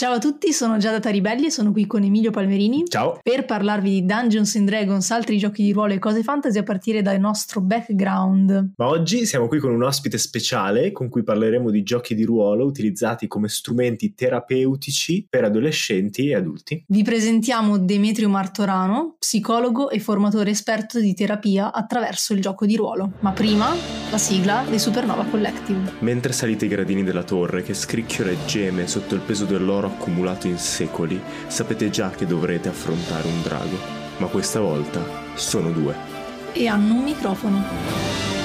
Ciao a tutti, sono Giada Taribelli e sono qui con Emilio Palmerini. Ciao. Per parlarvi di Dungeons and Dragons, altri giochi di ruolo e cose fantasy a partire dal nostro background. Ma oggi siamo qui con un ospite speciale con cui parleremo di giochi di ruolo utilizzati come strumenti terapeutici per adolescenti e adulti. Vi presentiamo Demetrio Martorano, psicologo e formatore esperto di terapia attraverso il gioco di ruolo. Ma prima, la sigla dei Supernova Collective. Mentre salite i gradini della torre che scricchiola e geme sotto il peso dell'oro accumulato in secoli, sapete già che dovrete affrontare un drago. Ma questa volta sono due. E hanno un microfono.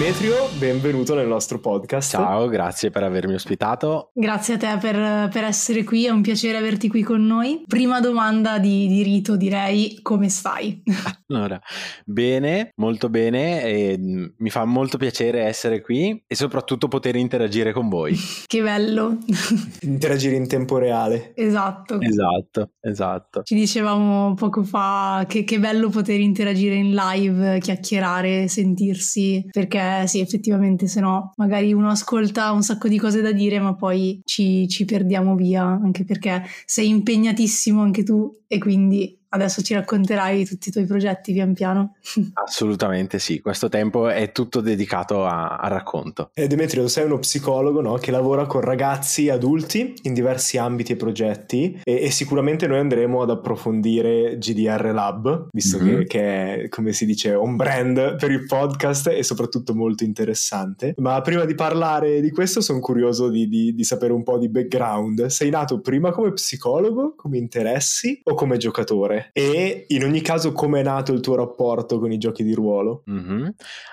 Demetrio, benvenuto nel nostro podcast. Ciao, grazie per avermi ospitato. Grazie a te per, per essere qui, è un piacere averti qui con noi. Prima domanda di, di rito direi, come stai? Allora, bene, molto bene, e mi fa molto piacere essere qui e soprattutto poter interagire con voi. che bello! interagire in tempo reale. Esatto. Esatto, esatto. Ci dicevamo poco fa che, che bello poter interagire in live, chiacchierare, sentirsi, perché sì, effettivamente se no magari uno ascolta un sacco di cose da dire ma poi ci, ci perdiamo via, anche perché sei impegnatissimo anche tu e quindi adesso ci racconterai tutti i tuoi progetti pian piano. Assolutamente sì, questo tempo è tutto dedicato a, a racconto. E Demetrio, sei uno psicologo no? che lavora con ragazzi adulti in diversi ambiti e progetti e, e sicuramente noi andremo ad approfondire GDR Lab, visto mm-hmm. che, che, è, come si dice, un brand per il podcast e soprattutto molto interessante. Ma prima di parlare di questo sono curioso di, di, di sapere un po' di background. Sei nato prima come psicologo, come interessi o come giocatore? E in ogni caso, come è nato il tuo rapporto con i giochi di ruolo? Mm-hmm.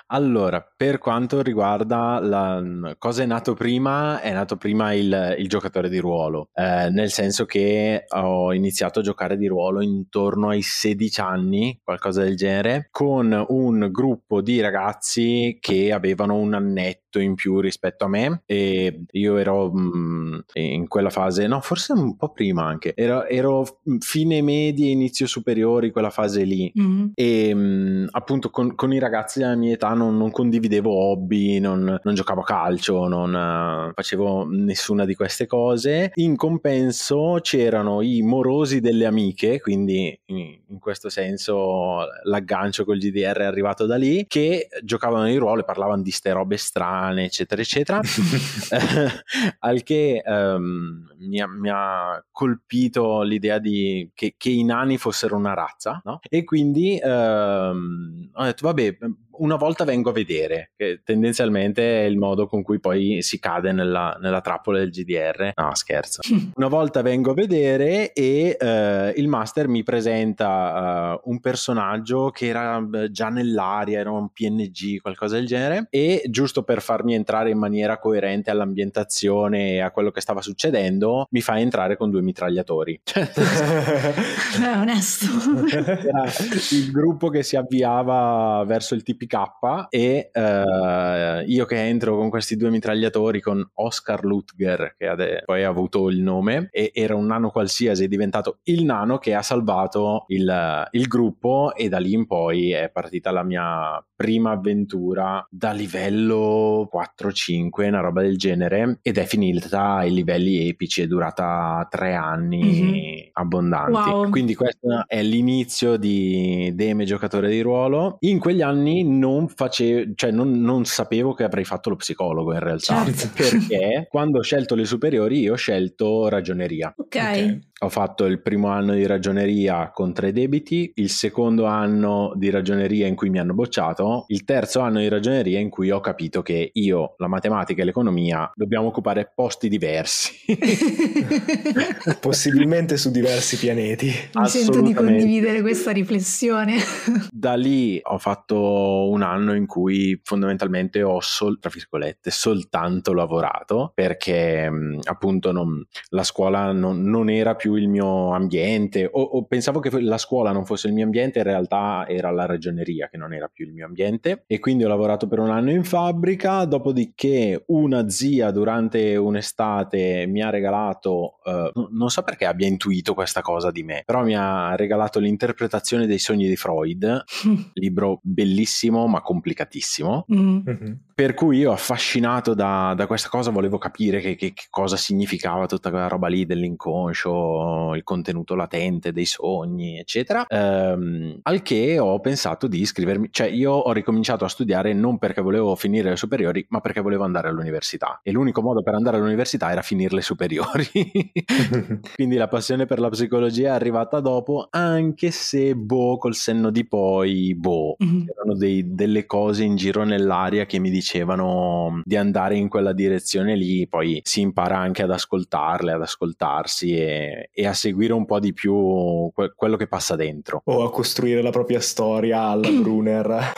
Allora, per quanto riguarda la cosa è nato prima, è nato prima il, il giocatore di ruolo, eh, nel senso che ho iniziato a giocare di ruolo intorno ai 16 anni, qualcosa del genere, con un gruppo di ragazzi che avevano un annetto in più rispetto a me e io ero mh, mm, in quella fase, no, forse un po' prima anche, ero, ero fine medie, inizio inizio superiori, quella fase lì. Mm-hmm. E mh, appunto con, con, i ragazzi della mia età non, non condividevo hobby, non, non, giocavo a calcio, non uh, facevo nessuna di queste cose. In compenso c'erano i morosi delle amiche, quindi in, in questo senso l'aggancio col GDR è arrivato da lì, che giocavano di ruolo e parlavano di ste robe strane, eccetera, eccetera. Al che um, mi, ha, mi, ha, colpito l'idea di che, che i nani fossero una razza, no? E quindi ehm, ho detto, vabbè, una volta vengo a vedere, che tendenzialmente è il modo con cui poi si cade nella, nella trappola del GDR. No, scherzo. una volta vengo a vedere e eh, il master mi presenta uh, un personaggio che era già nell'aria, era un PNG, qualcosa del genere, e giusto per farmi entrare in maniera coerente all'ambientazione e a quello che stava succedendo, mi fa entrare con due mitragliatori. È onesto. Era il gruppo che si avviava verso il TPK e uh, io che entro con questi due mitragliatori con Oscar Lutger che ade- poi ha avuto il nome e era un nano qualsiasi è diventato il nano che ha salvato il, il gruppo e da lì in poi è partita la mia prima avventura da livello 4-5 una roba del genere ed è finita ai livelli epici è durata tre anni mm-hmm. abbondanti wow. quindi questo è l'inizio di Deme giocatore di ruolo in quegli anni non facevo, cioè non, non, sapevo che avrei fatto lo psicologo in realtà, certo. perché quando ho scelto le superiori io ho scelto ragioneria. Ok. okay. Ho fatto il primo anno di ragioneria con tre debiti, il secondo anno di ragioneria in cui mi hanno bocciato, il terzo anno di ragioneria in cui ho capito che io, la matematica e l'economia dobbiamo occupare posti diversi. Possibilmente su diversi pianeti. Mi sento di condividere questa riflessione. Da lì ho fatto un anno in cui fondamentalmente ho sol, tra virgolette, soltanto lavorato perché appunto non, la scuola non, non, era più il mio ambiente o, o, pensavo che la scuola non fosse il mio ambiente, in realtà era la ragioneria che non era più il mio ambiente e quindi ho lavorato per un anno in fabbrica, dopodiché una zia durante un'estate mi ha regalato, eh, non so perché abbia intuito questa cosa di me, però mi ha regalato l'interpretazione dei sogni di Freud, libro bellissimo ma complicatissimo, mm. mm-hmm. per cui io affascinato da, da, questa cosa volevo capire che, che, che, cosa significava tutta quella roba lì dell'inconscio, il contenuto latente dei sogni, eccetera, ehm, al che ho pensato di iscrivermi, cioè io ho ricominciato a studiare non perché volevo finire le superiori, ma perché volevo andare all'università e l'unico modo per andare all'università era finire le superiori. Quindi la passione per la psicologia è arrivata dopo, anche se boh, col senno di poi, boh, mm-hmm. erano dei, delle cose in giro nell'aria che mi dicevano di andare in quella direzione lì, poi si impara anche ad ascoltarle, ad ascoltarsi e, e a seguire un po' di più que- quello che passa dentro. O a costruire la propria storia alla Brunner.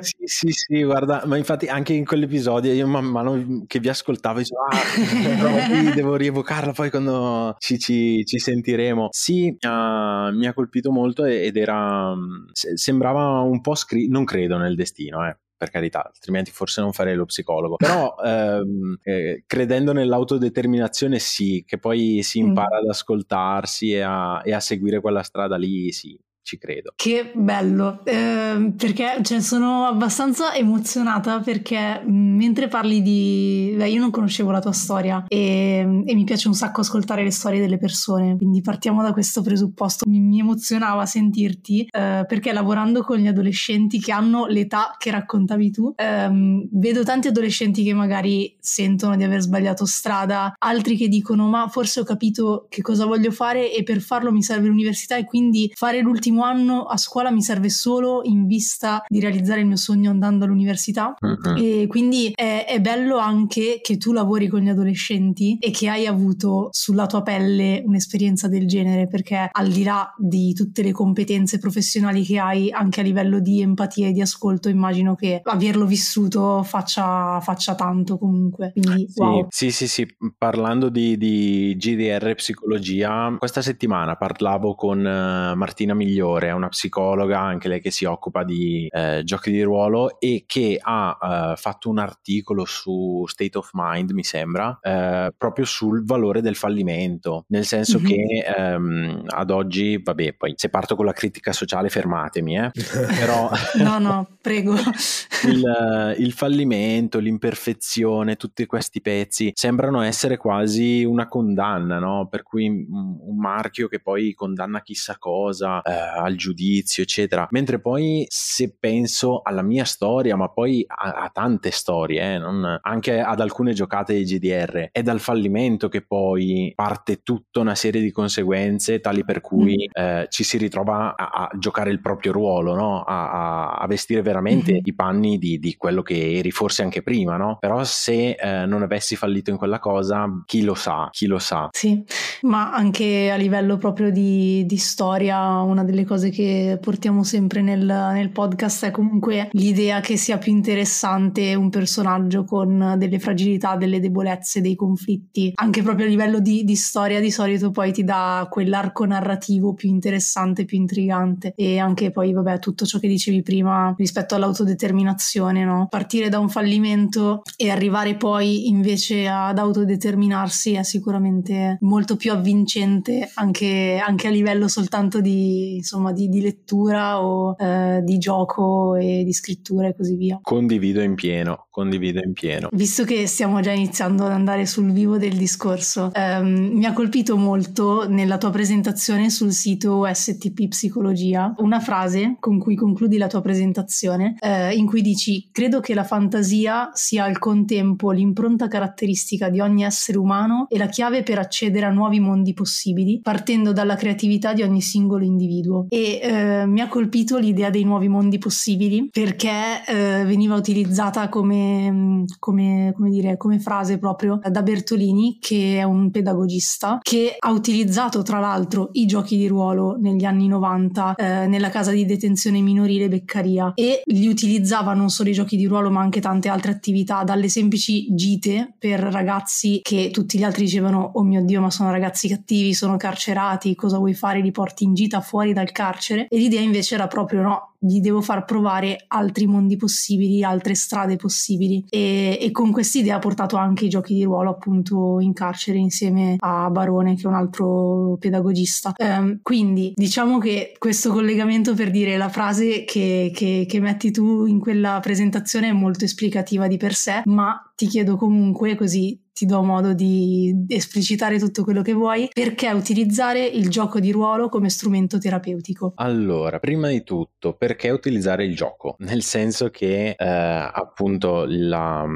sì, sì, sì, guarda, ma infatti anche in quell'episodio io man mano che vi ascoltavo dicevo, ah, devo rievocarla poi quando ci, ci, ci sentiremo. Sì, uh, mi ha colpito molto ed era, sembrava un po' scritto, non credo nel destino, eh per carità, altrimenti forse non farei lo psicologo. Però ehm, eh, credendo nell'autodeterminazione sì, che poi si mm. impara mm. ad ascoltarsi e a, e a, seguire quella strada lì, sì, ci credo. Che bello, eh, perché cioè, sono abbastanza emozionata perché mm, mentre parli di... Beh, io non conoscevo la tua storia e, e, mi piace un sacco ascoltare le storie delle persone, quindi partiamo da questo presupposto. Mi, mi emozionava sentirti eh, perché lavorando con gli adolescenti che hanno l'età che raccontavi tu, ehm, vedo tanti adolescenti che magari sentono di aver sbagliato strada, altri che dicono ma forse ho capito che cosa voglio fare e per farlo mi serve l'università e quindi fare l'ultimo prossimo anno a scuola mi serve solo in vista di realizzare il mio sogno andando all'università uh-huh. e quindi è, è, bello anche che tu lavori con gli adolescenti e che hai avuto sulla tua pelle un'esperienza del genere perché al di là di tutte le competenze professionali che hai anche a livello di empatia e di ascolto immagino che averlo vissuto faccia, faccia tanto comunque quindi sì, wow. sì sì sì parlando di, di GDR psicologia questa settimana parlavo con uh, Martina Migliore Migliore, è una psicologa, anche lei che si occupa di eh, giochi di ruolo e che ha eh, fatto un articolo su State of Mind, mi sembra, eh, proprio sul valore del fallimento, nel senso mm-hmm. che ehm, ad oggi, vabbè, poi se parto con la critica sociale fermatemi, eh, però... no, no, prego. il, il fallimento, l'imperfezione, tutti questi pezzi sembrano essere quasi una condanna, no? Per cui un marchio che poi condanna chissà cosa, eh, al giudizio, eccetera. Mentre poi se penso alla mia storia, ma poi a, a tante storie, eh, non, anche ad alcune giocate di GDR, è dal fallimento che poi parte tutta una serie di conseguenze tali per cui mm. eh, ci si ritrova a, a, giocare il proprio ruolo, no? a, a, vestire veramente mm-hmm. i panni di, di, quello che eri forse anche prima, no? Però se eh, non avessi fallito in quella cosa, chi lo sa, chi lo sa. Sì, ma anche a livello proprio di, di storia, una delle cose che portiamo sempre nel, nel, podcast è comunque l'idea che sia più interessante un personaggio con delle fragilità, delle debolezze, dei conflitti. Anche proprio a livello di, di storia di solito poi ti dà quell'arco narrativo più interessante, più intrigante e anche poi vabbè tutto ciò che dicevi prima rispetto all'autodeterminazione, no? Partire da un fallimento e arrivare poi invece ad autodeterminarsi è sicuramente molto più avvincente anche, anche a livello soltanto di insomma di, di lettura o eh, di gioco e di scrittura e così via. Condivido in pieno, condivido in pieno. Visto che stiamo già iniziando ad andare sul vivo del discorso, ehm, mi ha colpito molto nella tua presentazione sul sito STP Psicologia una frase con cui concludi la tua presentazione eh, in cui dici credo che la fantasia sia al contempo l'impronta caratteristica di ogni essere umano e la chiave per accedere a nuovi mondi possibili partendo dalla creatività di ogni singolo individuo terapeutico e eh, mi ha colpito l'idea dei nuovi mondi possibili perché eh, veniva utilizzata come, come, come, dire, come frase proprio da Bertolini che è un pedagogista che ha utilizzato tra l'altro i giochi di ruolo negli anni 90 eh, nella casa di detenzione minorile Beccaria. E li utilizzava non solo i giochi di ruolo ma anche tante altre attività dalle semplici gite per ragazzi che tutti gli altri dicevano oh mio dio ma sono ragazzi cattivi sono carcerati cosa vuoi fare? Li porti in gita fuori dal carcere e l'idea invece era proprio no gli devo far provare altri mondi possibili, altre strade possibili e, e con quest'idea ha portato anche i giochi di ruolo appunto in carcere insieme a Barone che è un altro pedagogista. Um, quindi diciamo che questo collegamento per dire la frase che, che, che metti tu in quella presentazione è molto esplicativa di per sé, ma ti chiedo comunque così ti do modo di esplicitare tutto quello che vuoi, perché utilizzare il gioco di ruolo come strumento terapeutico? Allora, prima di tutto, perché utilizzare il gioco? Nel senso che eh, appunto la,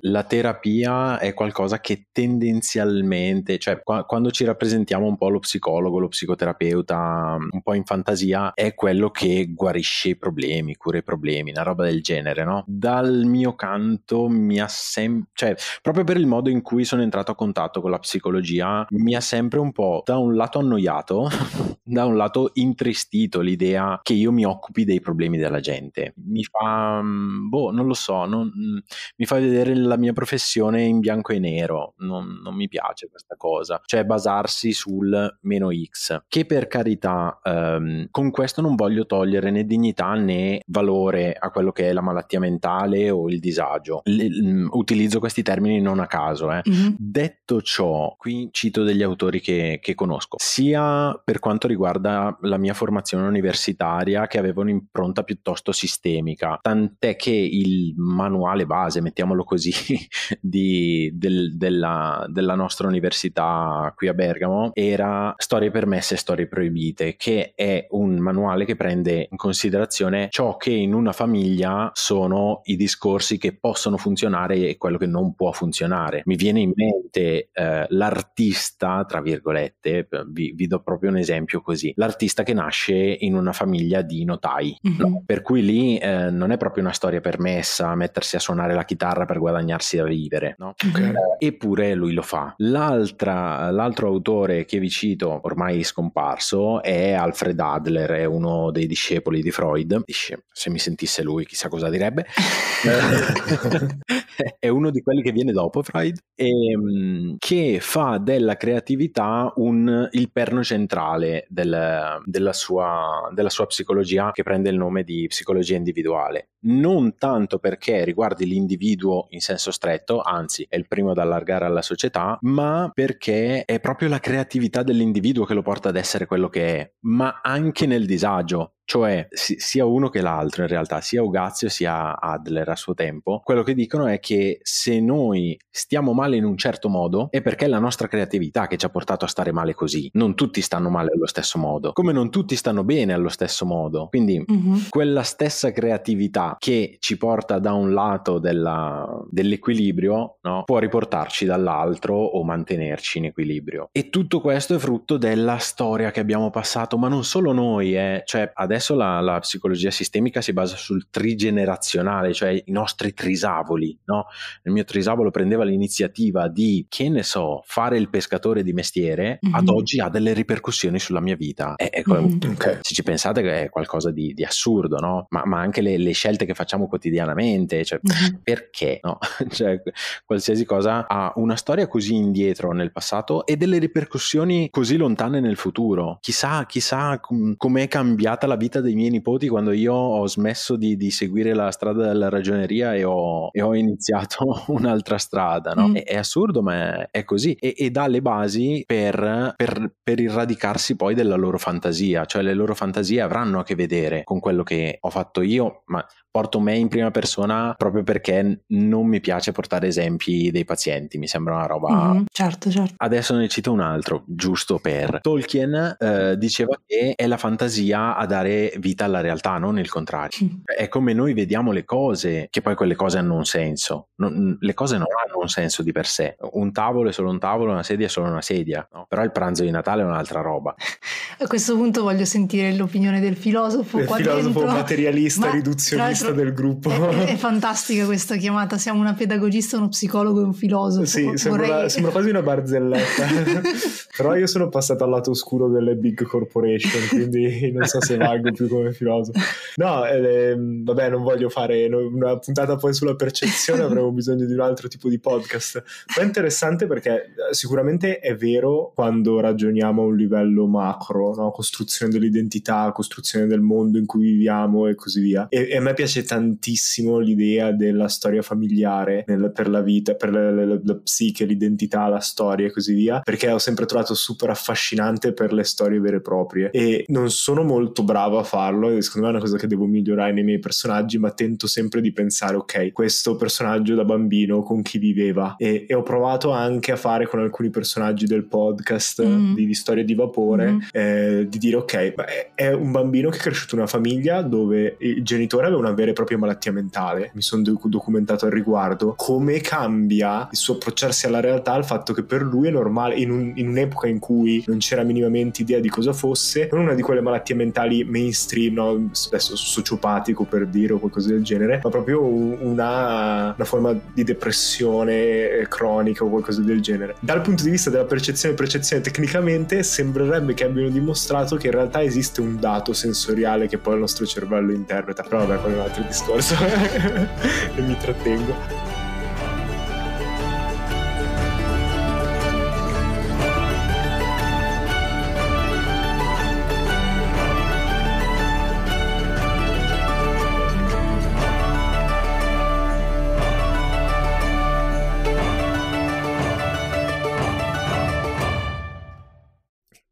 la, terapia è qualcosa che tendenzialmente, cioè qua, quando ci rappresentiamo un po' lo psicologo, lo psicoterapeuta, un po' in fantasia, è quello che guarisce i problemi, cura i problemi, una roba del genere, no? Dal mio canto mi ha sempre, cioè proprio per il modo in cui sono entrato a contatto con la psicologia mi ha sempre un po' da un lato annoiato, da un lato intristito l'idea che io mi occupi dei problemi della gente. Mi fa, mm, boh, non lo so, non, mm, mi fa vedere la mia professione in bianco e nero, non, non mi piace questa cosa, cioè basarsi sul meno X, che per carità ehm, con questo non voglio togliere né dignità né valore a quello che è la malattia mentale o il disagio. L- mm, utilizzo questi termini non a caso. Eh. Mm-hmm. Detto ciò, qui cito degli autori che, che, conosco, sia per quanto riguarda la mia formazione universitaria che aveva un'impronta piuttosto sistemica, tant'è che il manuale base, mettiamolo così, di, del, della, della nostra università qui a Bergamo era Storie permesse e storie proibite, che è un manuale che prende in considerazione ciò che in una famiglia sono i discorsi che possono funzionare e quello che non può funzionare. Mi viene in mente eh, l'artista, tra virgolette, vi, vi, do proprio un esempio così, l'artista che nasce in una famiglia di notai, mm-hmm. no? per cui lì eh, non è proprio una storia permessa mettersi a suonare la chitarra per guadagnarsi da vivere, no? okay. eh, eppure lui lo fa. l'altro autore che vi cito, ormai scomparso, è Alfred Adler, è uno dei discepoli di Freud, se mi sentisse lui chissà cosa direbbe, è uno di quelli che viene dopo Freud ehm, che fa della creatività un, il perno centrale del, della, sua, della sua psicologia che prende il nome di psicologia individuale. Non tanto perché riguardi l'individuo in senso stretto, anzi è il primo ad allargare alla società, ma perché è proprio la creatività dell'individuo che lo porta ad essere quello che è, ma anche nel disagio cioè sia uno che l'altro in realtà, sia Ugazio sia Adler a suo tempo, quello che dicono è che se noi stiamo male in un certo modo è perché è la nostra creatività che ci ha portato a stare male così. Non tutti stanno male allo stesso modo, come non tutti stanno bene allo stesso modo. Quindi mm-hmm. quella stessa creatività che ci porta da un lato della, dell'equilibrio no? può riportarci dall'altro o mantenerci in equilibrio. E tutto questo è frutto della storia che abbiamo passato, ma non solo noi, eh. cioè adesso la, la, psicologia sistemica si basa sul trigenerazionale, cioè i nostri trisavoli. No? Il mio trisavolo prendeva l'iniziativa di, che ne so, fare il pescatore di mestiere, mm-hmm. ad oggi ha delle ripercussioni sulla mia vita. È, è, mm-hmm. okay. Se ci pensate è qualcosa di, di assurdo, no? ma, ma, anche le, le, scelte che facciamo quotidianamente, cioè, mm-hmm. perché? No? cioè, qualsiasi cosa ha una storia così indietro nel passato e delle ripercussioni così lontane nel futuro. Chissà, chissà com- com'è cambiata la vita dei miei nipoti quando io ho smesso di, di seguire la strada della ragioneria e ho, e ho iniziato un'altra strada, no? Mm. È, è, assurdo, ma è, così. E, e, dà le basi per, per, per il radicarsi poi della loro fantasia, cioè le loro fantasie avranno a che vedere con quello che ho fatto io, ma porto me in prima persona proprio perché non mi piace portare esempi dei pazienti, mi sembra una roba... Mm-hmm, certo, certo. Adesso ne cito un altro, giusto per... Tolkien eh, diceva che è la fantasia a dare vita alla realtà, non il contrario. Mm. È come noi vediamo le cose, che poi quelle cose hanno un senso. Non, le cose non hanno un senso di per sé. Un tavolo è solo un tavolo, una sedia è solo una sedia, no? però il pranzo di Natale è un'altra roba. A questo punto voglio sentire l'opinione del filosofo. Il filosofo dentro. materialista, Ma, riduzionista del gruppo. È, è, fantastica questa chiamata. Siamo una pedagogista, uno psicologo e un filosofo. Sì, sembra, Vorrei... sembra quasi una barzelletta. però io sono passato al lato oscuro delle big corporation, quindi non so se valgo più come filosofo. No, eh, vabbè, non voglio fare una puntata poi sulla percezione, avremo bisogno di un altro tipo di podcast. Ma è interessante perché eh, sicuramente è vero quando ragioniamo a un livello macro, no? costruzione dell'identità, costruzione del mondo in cui viviamo e così via. E, e a me piace tantissimo l'idea della storia familiare nel, per la vita, per la, la, la, la psiche, l'identità, la storia e così via, perché ho sempre trovato super affascinante per le storie vere e proprie e non sono molto bravo a farlo e secondo me è una cosa che devo migliorare nei miei personaggi, ma tento sempre di pensare ok, questo personaggio da bambino con chi viveva e, e ho provato anche a fare con alcuni personaggi del podcast mm. di, di, storie di vapore mm. eh, di dire ok, è un bambino che è cresciuto in una famiglia dove il genitore aveva una vera e propria malattia mentale, mi sono documentato al riguardo, come cambia il suo approcciarsi alla realtà il fatto che per lui è normale in, un, in un'epoca in cui non c'era minimamente idea di cosa fosse, non una di quelle malattie mentali mainstream, no? spesso sociopatico per dire o qualcosa del genere, ma proprio una, una forma di depressione cronica o qualcosa del genere. Dal punto di vista della percezione percezione tecnicamente sembrerebbe che abbiano dimostrato che in realtà esiste un dato sensoriale che poi il nostro cervello interpreta, però vabbè, quello è un altro discorso e mi trattengo.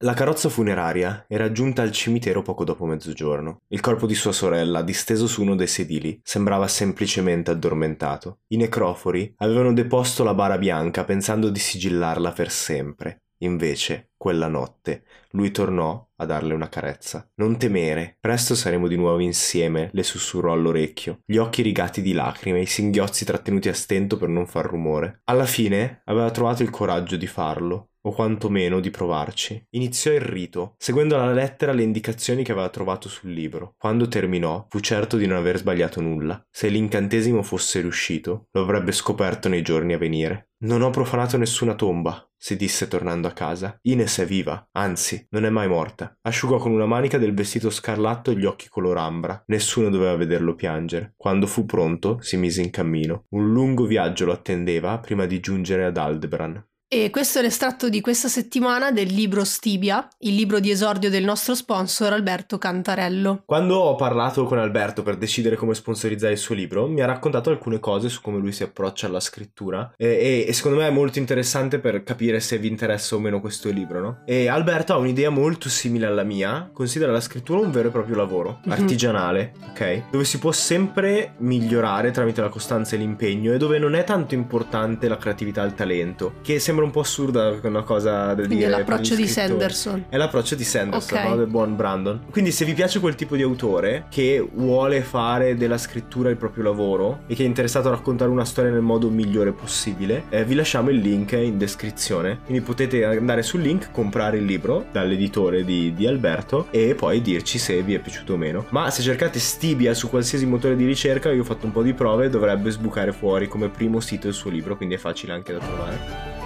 La carrozza funeraria era giunta al cimitero poco dopo mezzogiorno. Il corpo di sua sorella, disteso su uno dei sedili, sembrava semplicemente addormentato. I necrofori avevano deposto la bara bianca pensando di sigillarla per sempre. Invece, quella notte, lui tornò a darle una carezza. Non temere, presto saremo di nuovo insieme, le sussurrò all'orecchio, gli occhi rigati di lacrime, i singhiozzi trattenuti a stento per non far rumore. Alla fine aveva trovato il coraggio di farlo, o quantomeno di provarci. Iniziò il rito, seguendo alla lettera le indicazioni che aveva trovato sul libro. Quando terminò, fu certo di non aver sbagliato nulla. Se l'incantesimo fosse riuscito, lo avrebbe scoperto nei giorni a venire. Non ho profanato nessuna tomba, si disse tornando a casa. Ines è viva, anzi, non è mai morta. Asciugò con una manica del vestito scarlatto gli occhi color ambra. Nessuno doveva vederlo piangere. Quando fu pronto, si mise in cammino. Un lungo viaggio lo attendeva prima di giungere ad Aldebran. E questo è l'estratto di questa settimana del libro Stibia, il libro di esordio del nostro sponsor Alberto Cantarello. Quando ho parlato con Alberto per decidere come sponsorizzare il suo libro, mi ha raccontato alcune cose su come lui si approccia alla scrittura e, e, e secondo me è molto interessante per capire se vi interessa o meno questo libro, no? E Alberto ha un'idea molto simile alla mia, considera la scrittura un vero e proprio lavoro, mhm. artigianale, ok? Dove si può sempre migliorare tramite la costanza e l'impegno e dove non è tanto importante la creatività e il talento, che sembra sembra un po' assurda una cosa da Quindi dire. È l'approccio di Sanderson. È l'approccio di Sanderson, okay. no? del buon Brandon. Quindi se vi piace quel tipo di autore che vuole fare della scrittura il proprio lavoro e che è interessato a raccontare una storia nel modo migliore possibile, eh, vi lasciamo il link in descrizione. Quindi potete andare sul link, comprare il libro dall'editore di, di Alberto e poi dirci se vi è piaciuto o meno. Ma se cercate Stibia su qualsiasi motore di ricerca, io ho fatto un po' di prove, dovrebbe sbucare fuori come primo sito il suo libro, quindi è facile anche da trovare.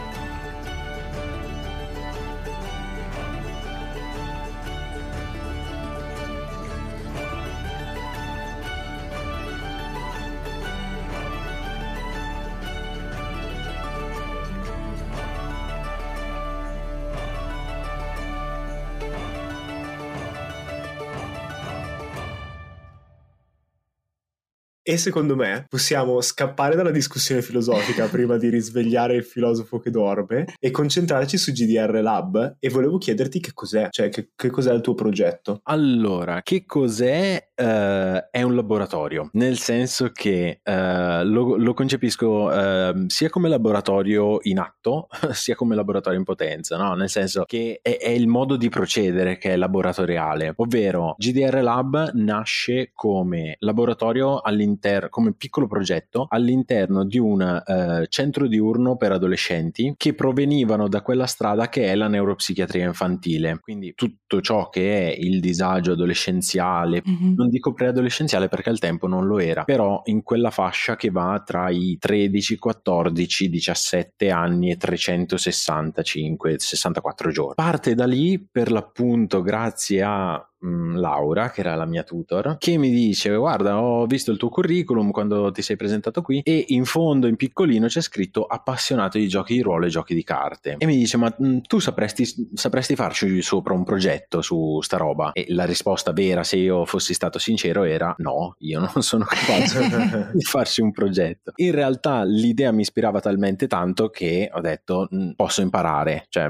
E secondo me possiamo scappare dalla discussione filosofica prima di risvegliare il filosofo che dorme e concentrarci su GDR Lab. E volevo chiederti che cos'è, cioè che, che cos'è il tuo progetto. Allora, che cos'è? Uh, è un laboratorio, nel senso che uh, lo, lo, concepisco uh, sia come laboratorio in atto, sia come laboratorio in potenza, no? nel senso che è, è il modo di procedere che è laboratoriale, ovvero GDR Lab nasce come laboratorio all'interno, come piccolo progetto all'interno di un centro diurno per adolescenti che provenivano da quella strada che è la neuropsichiatria infantile, quindi tutto ciò che è il disagio adolescenziale, mm-hmm. non dico preadolescenziale perché al tempo non lo era, però in quella fascia che va tra i 13, 14, 17 anni e 365, 64 giorni. Parte da lì per l'appunto grazie a Laura, che era la mia tutor, che mi dice: Guarda, ho visto il tuo curriculum quando ti sei presentato qui, e in fondo, in piccolino, c'è scritto appassionato di giochi di ruolo e giochi di carte. E mi dice: Ma mm, tu sapresti, sapresti farci sopra un progetto su sta roba? E la risposta vera, se io fossi stato sincero, era: No, io non sono capace di farci un progetto. In realtà l'idea mi ispirava talmente tanto che ho detto: mm, Posso imparare, cioè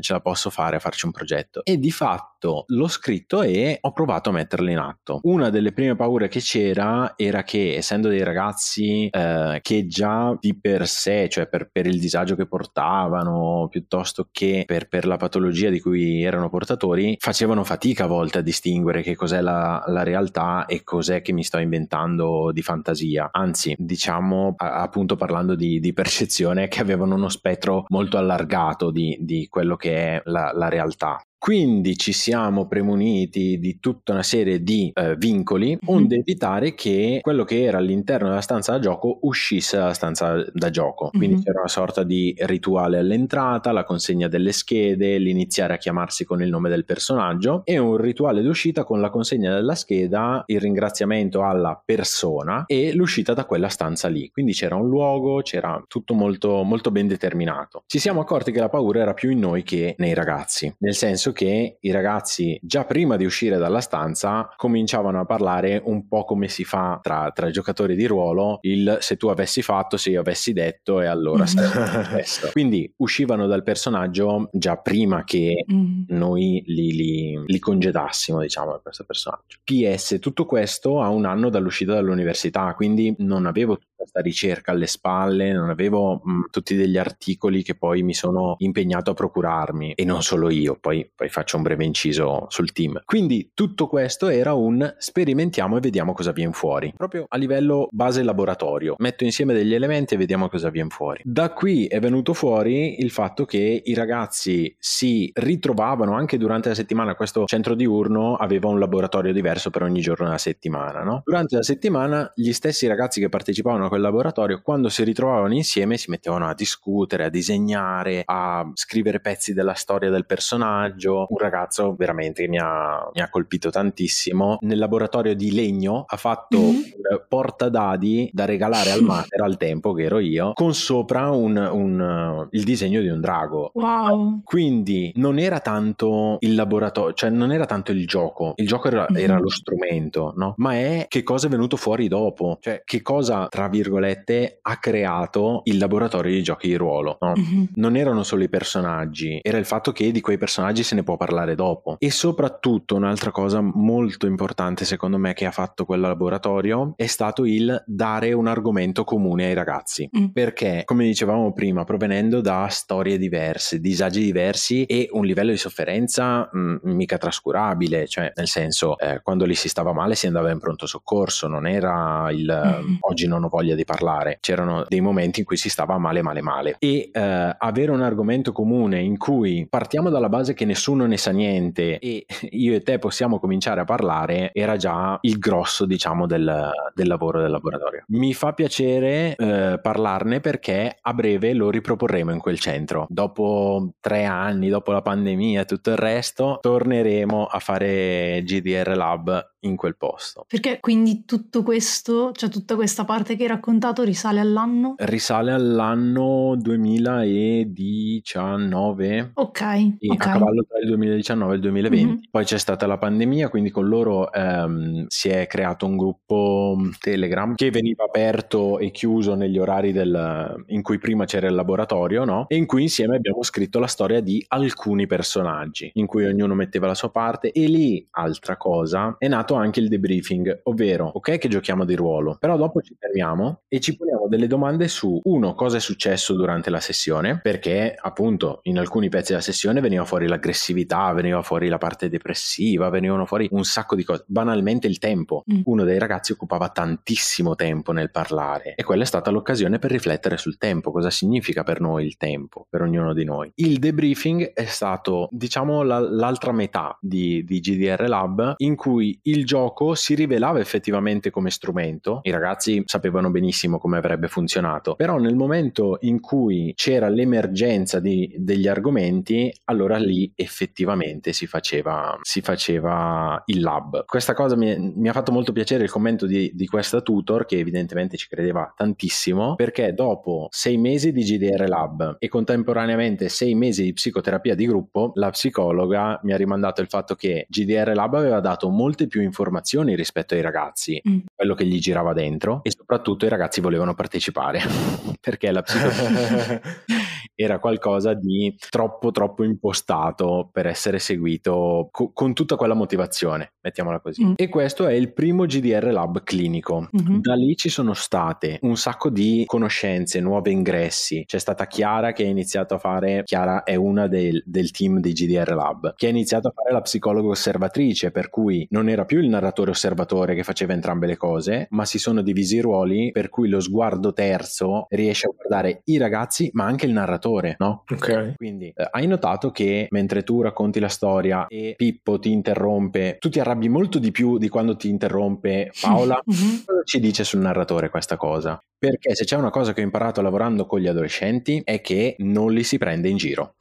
ce la posso fare a farci un progetto. E di fatto l'ho scritto e ho provato a metterle in atto. Una delle prime paure che c'era era che essendo dei ragazzi eh, che già di per sé, cioè per, per, il disagio che portavano, piuttosto che per, per, la patologia di cui erano portatori, facevano fatica a volte a distinguere che cos'è la, la realtà e cos'è che mi sto inventando di fantasia. Anzi, diciamo a, appunto parlando di, di, percezione che avevano uno spettro molto allargato di, di quello che è la, la realtà. Quindi ci siamo premuniti di tutta una serie di eh, vincoli, mm-hmm. onde evitare che quello che era all'interno della stanza da gioco uscisse dalla stanza da gioco. Quindi mm-hmm. c'era una sorta di rituale all'entrata, la consegna delle schede, l'iniziare a chiamarsi con il nome del personaggio e un rituale d'uscita con la consegna della scheda, il ringraziamento alla persona e l'uscita da quella stanza lì. Quindi c'era un luogo, c'era tutto molto, molto ben determinato. Ci siamo accorti che la paura era più in noi che nei ragazzi, nel senso che i ragazzi già prima di uscire dalla stanza cominciavano a parlare un po' come si fa tra, tra giocatori di ruolo, il se tu avessi fatto, se io avessi detto e allora sarebbe questo. Quindi uscivano dal personaggio già prima che mm. noi li, li, li, congedassimo, diciamo, da questo personaggio. PS, tutto questo a un anno dall'uscita dall'università, quindi non avevo questa ricerca alle spalle, non avevo mh, tutti degli articoli che poi mi sono impegnato a procurarmi e non solo io, poi, poi faccio un breve inciso sul team. Quindi tutto questo era un sperimentiamo e vediamo cosa viene fuori, proprio a livello base laboratorio. Metto insieme degli elementi e vediamo cosa viene fuori. Da qui è venuto fuori il fatto che i ragazzi si ritrovavano anche durante la settimana, questo centro diurno aveva un laboratorio diverso per ogni giorno della settimana, no? Durante la settimana gli stessi ragazzi che partecipavano quel laboratorio, quando si ritrovavano insieme si mettevano a discutere, a disegnare, a scrivere pezzi della storia del personaggio. Un ragazzo veramente mi ha, mi ha colpito tantissimo. Nel laboratorio di legno ha fatto mm-hmm. un portadadi da regalare al mater al tempo che ero io, con sopra un, un, il disegno di un drago. Wow! Quindi non era tanto il laboratorio, cioè non era tanto il gioco, il gioco era, mm-hmm. era lo strumento, no? Ma è che cosa è venuto fuori dopo, cioè che cosa, tra virgolette, virgolette, ha creato il laboratorio di giochi di ruolo. No? Mm-hmm. Non erano solo i personaggi, era il fatto che di quei personaggi se ne può parlare dopo. E soprattutto un'altra cosa molto importante secondo me che ha fatto quel laboratorio è stato il dare un argomento comune ai ragazzi. Mm. Perché, come dicevamo prima, provenendo da storie diverse, disagi diversi e un livello di sofferenza mh, mm, mica trascurabile, cioè nel senso eh, quando lì si stava male si andava in pronto soccorso, non era il mm. oggi non ho voglia voglia di parlare, c'erano dei momenti in cui si stava male male male e eh, avere un argomento comune in cui partiamo dalla base che nessuno ne sa niente e io e te possiamo cominciare a parlare era già il grosso diciamo del, del lavoro del laboratorio. Mi fa piacere eh, parlarne perché a breve lo riproporremo in quel centro. Dopo tre anni, dopo la pandemia e tutto il resto, torneremo a fare GDR Lab in quel posto. Perché quindi tutto questo, cioè tutta questa parte che raccontato risale all'anno? Risale all'anno 2019. Ok. Okay. A cavallo tra il 2019 e il 2020. Mm-hmm. Poi c'è stata la pandemia, quindi con loro ehm, si è creato un gruppo mm, Telegram che veniva aperto e chiuso negli orari del, in cui prima c'era il laboratorio, no? E in cui insieme abbiamo scritto la storia di alcuni personaggi, in cui ognuno metteva la sua parte. E lì, altra cosa, è nato anche il debriefing, ovvero, ok che giochiamo di ruolo, però dopo ci fermiamo e ci poniamo delle domande su, uno, cosa è successo durante la sessione, perché appunto in alcuni pezzi della sessione veniva fuori l'aggressività, veniva fuori la parte depressiva, venivano fuori un sacco di cose, banalmente il tempo. Mm. Uno dei ragazzi occupava tantissimo tempo nel parlare e quella è stata l'occasione per riflettere sul tempo, cosa significa per noi il tempo, per ognuno di noi. Il debriefing è stato, diciamo, la, l'altra metà di, di GDR Lab in cui il gioco si rivelava effettivamente come strumento. I ragazzi sapevano benissimo come avrebbe funzionato, però nel momento in cui c'era l'emergenza di, degli argomenti, allora lì effettivamente si faceva, si faceva il lab. Questa cosa mi, mi, ha fatto molto piacere il commento di, di questa tutor che evidentemente ci credeva tantissimo perché dopo sei mesi di GDR Lab e contemporaneamente sei mesi di psicoterapia di gruppo, la psicologa mi ha rimandato il fatto che GDR Lab aveva dato molte più informazioni rispetto ai ragazzi, mm. quello che gli girava dentro e soprattutto i ragazzi volevano partecipare perché la psicologia era qualcosa di troppo troppo impostato per essere seguito co- con tutta quella motivazione, mettiamola così. Mm. E questo è il primo GDR Lab clinico. Mm-hmm. Da lì ci sono state un sacco di conoscenze, nuovi ingressi. C'è stata Chiara che ha iniziato a fare, Chiara è una del, del team di GDR Lab, che ha iniziato a fare la psicologa osservatrice, per cui non era più il narratore osservatore che faceva entrambe le cose, ma si sono divisi i ruoli per cui lo sguardo terzo riesce a guardare i ragazzi, ma anche il narratore, no? Ok. Quindi eh, hai notato che mentre tu racconti la storia e Pippo ti interrompe, tu ti arrabbi molto di più di quando ti interrompe Paola? mm-hmm. Cosa ci dice sul narratore questa cosa? Perché se c'è una cosa che ho imparato lavorando con gli adolescenti è che non li si prende in giro.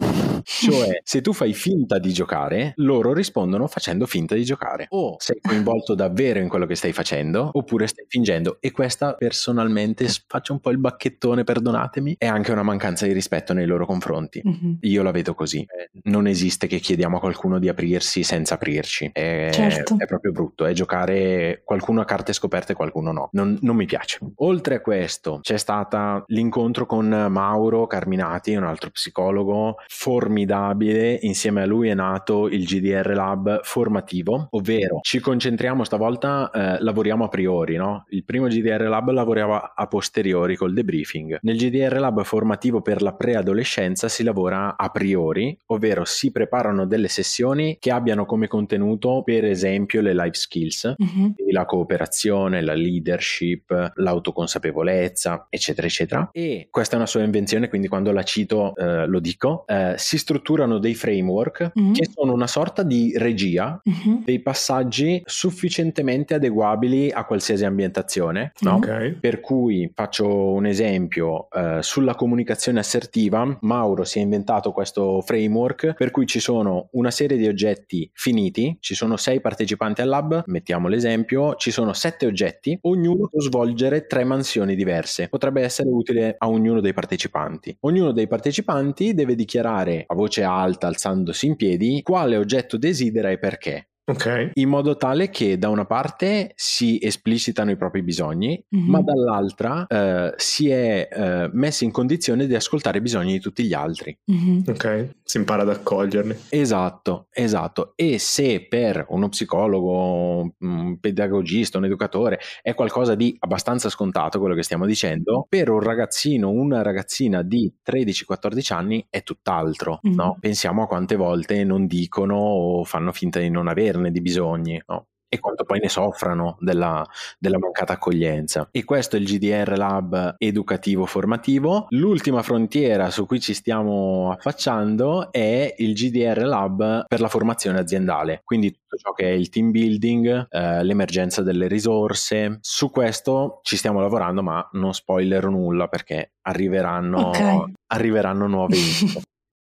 Cioè, se tu fai finta di giocare, loro rispondono facendo finta di giocare. O sei coinvolto davvero in quello che stai facendo, oppure stai fingendo. E questa, personalmente, faccio un po' il bacchettone, perdonatemi, è anche una mancanza di rispetto nei loro confronti. Mm-hmm. Io la vedo così. Eh, non esiste che chiediamo a qualcuno di aprirsi senza aprirci. È, certo. è proprio brutto. È giocare qualcuno a carte scoperte e qualcuno no. Non, non mi piace. Oltre a questo, c'è stata l'incontro con Mauro Carminati, un altro psicologo formidabile. Insieme a lui è nato il GDR Lab formativo, ovvero ci concentriamo stavolta, eh, lavoriamo a priori, no? Il primo GDR Lab lavorava a posteriori col debriefing. Nel GDR Lab formativo per la preadolescenza si lavora a priori, ovvero si preparano delle sessioni che abbiano come contenuto per esempio le life skills, uh-huh. la cooperazione, la leadership, l'autoconsapevolezza, eccetera, eccetera. E questa è una sua invenzione, quindi quando la cito eh, lo dico. Eh, si strutturano dei framework uh-huh. che sono una sorta di regia uh-huh. dei passaggi sufficientemente adeguabili a qualsiasi ambientazione, no? okay. Per cui faccio un esempio eh, sulla comunicazione assertiva, Mauro si è inventato questo framework per cui ci sono una serie di oggetti finiti, ci sono sei partecipanti al lab, mettiamo l'esempio, ci sono sette oggetti, ognuno può svolgere tre mansioni diverse, potrebbe essere utile a ognuno dei partecipanti. Ognuno dei partecipanti deve dichiarare a voce alta, alzandosi in piedi, quale oggetto desidera e perché. Okay. In modo tale che da una parte si esplicitano i propri bisogni, mm-hmm. ma dall'altra eh, si è eh, messi in condizione di ascoltare i bisogni di tutti gli altri. Mm-hmm. Ok, si impara ad accoglierli. Esatto, esatto. E se per uno psicologo, un pedagogista, un educatore è qualcosa di abbastanza scontato quello che stiamo dicendo, per un ragazzino, una ragazzina di 13-14 anni è tutt'altro. Mm-hmm. No? Pensiamo a quante volte non dicono o fanno finta di non averne averne di bisogni, no? e quanto poi ne soffrano della, della, mancata accoglienza. E questo è il GDR Lab educativo formativo. L'ultima frontiera su cui ci stiamo affacciando è il GDR Lab per la formazione aziendale, quindi tutto ciò che è il team building, eh, l'emergenza delle risorse. Su questo ci stiamo lavorando, ma non spoilerò nulla perché arriveranno, okay. arriveranno nuove info.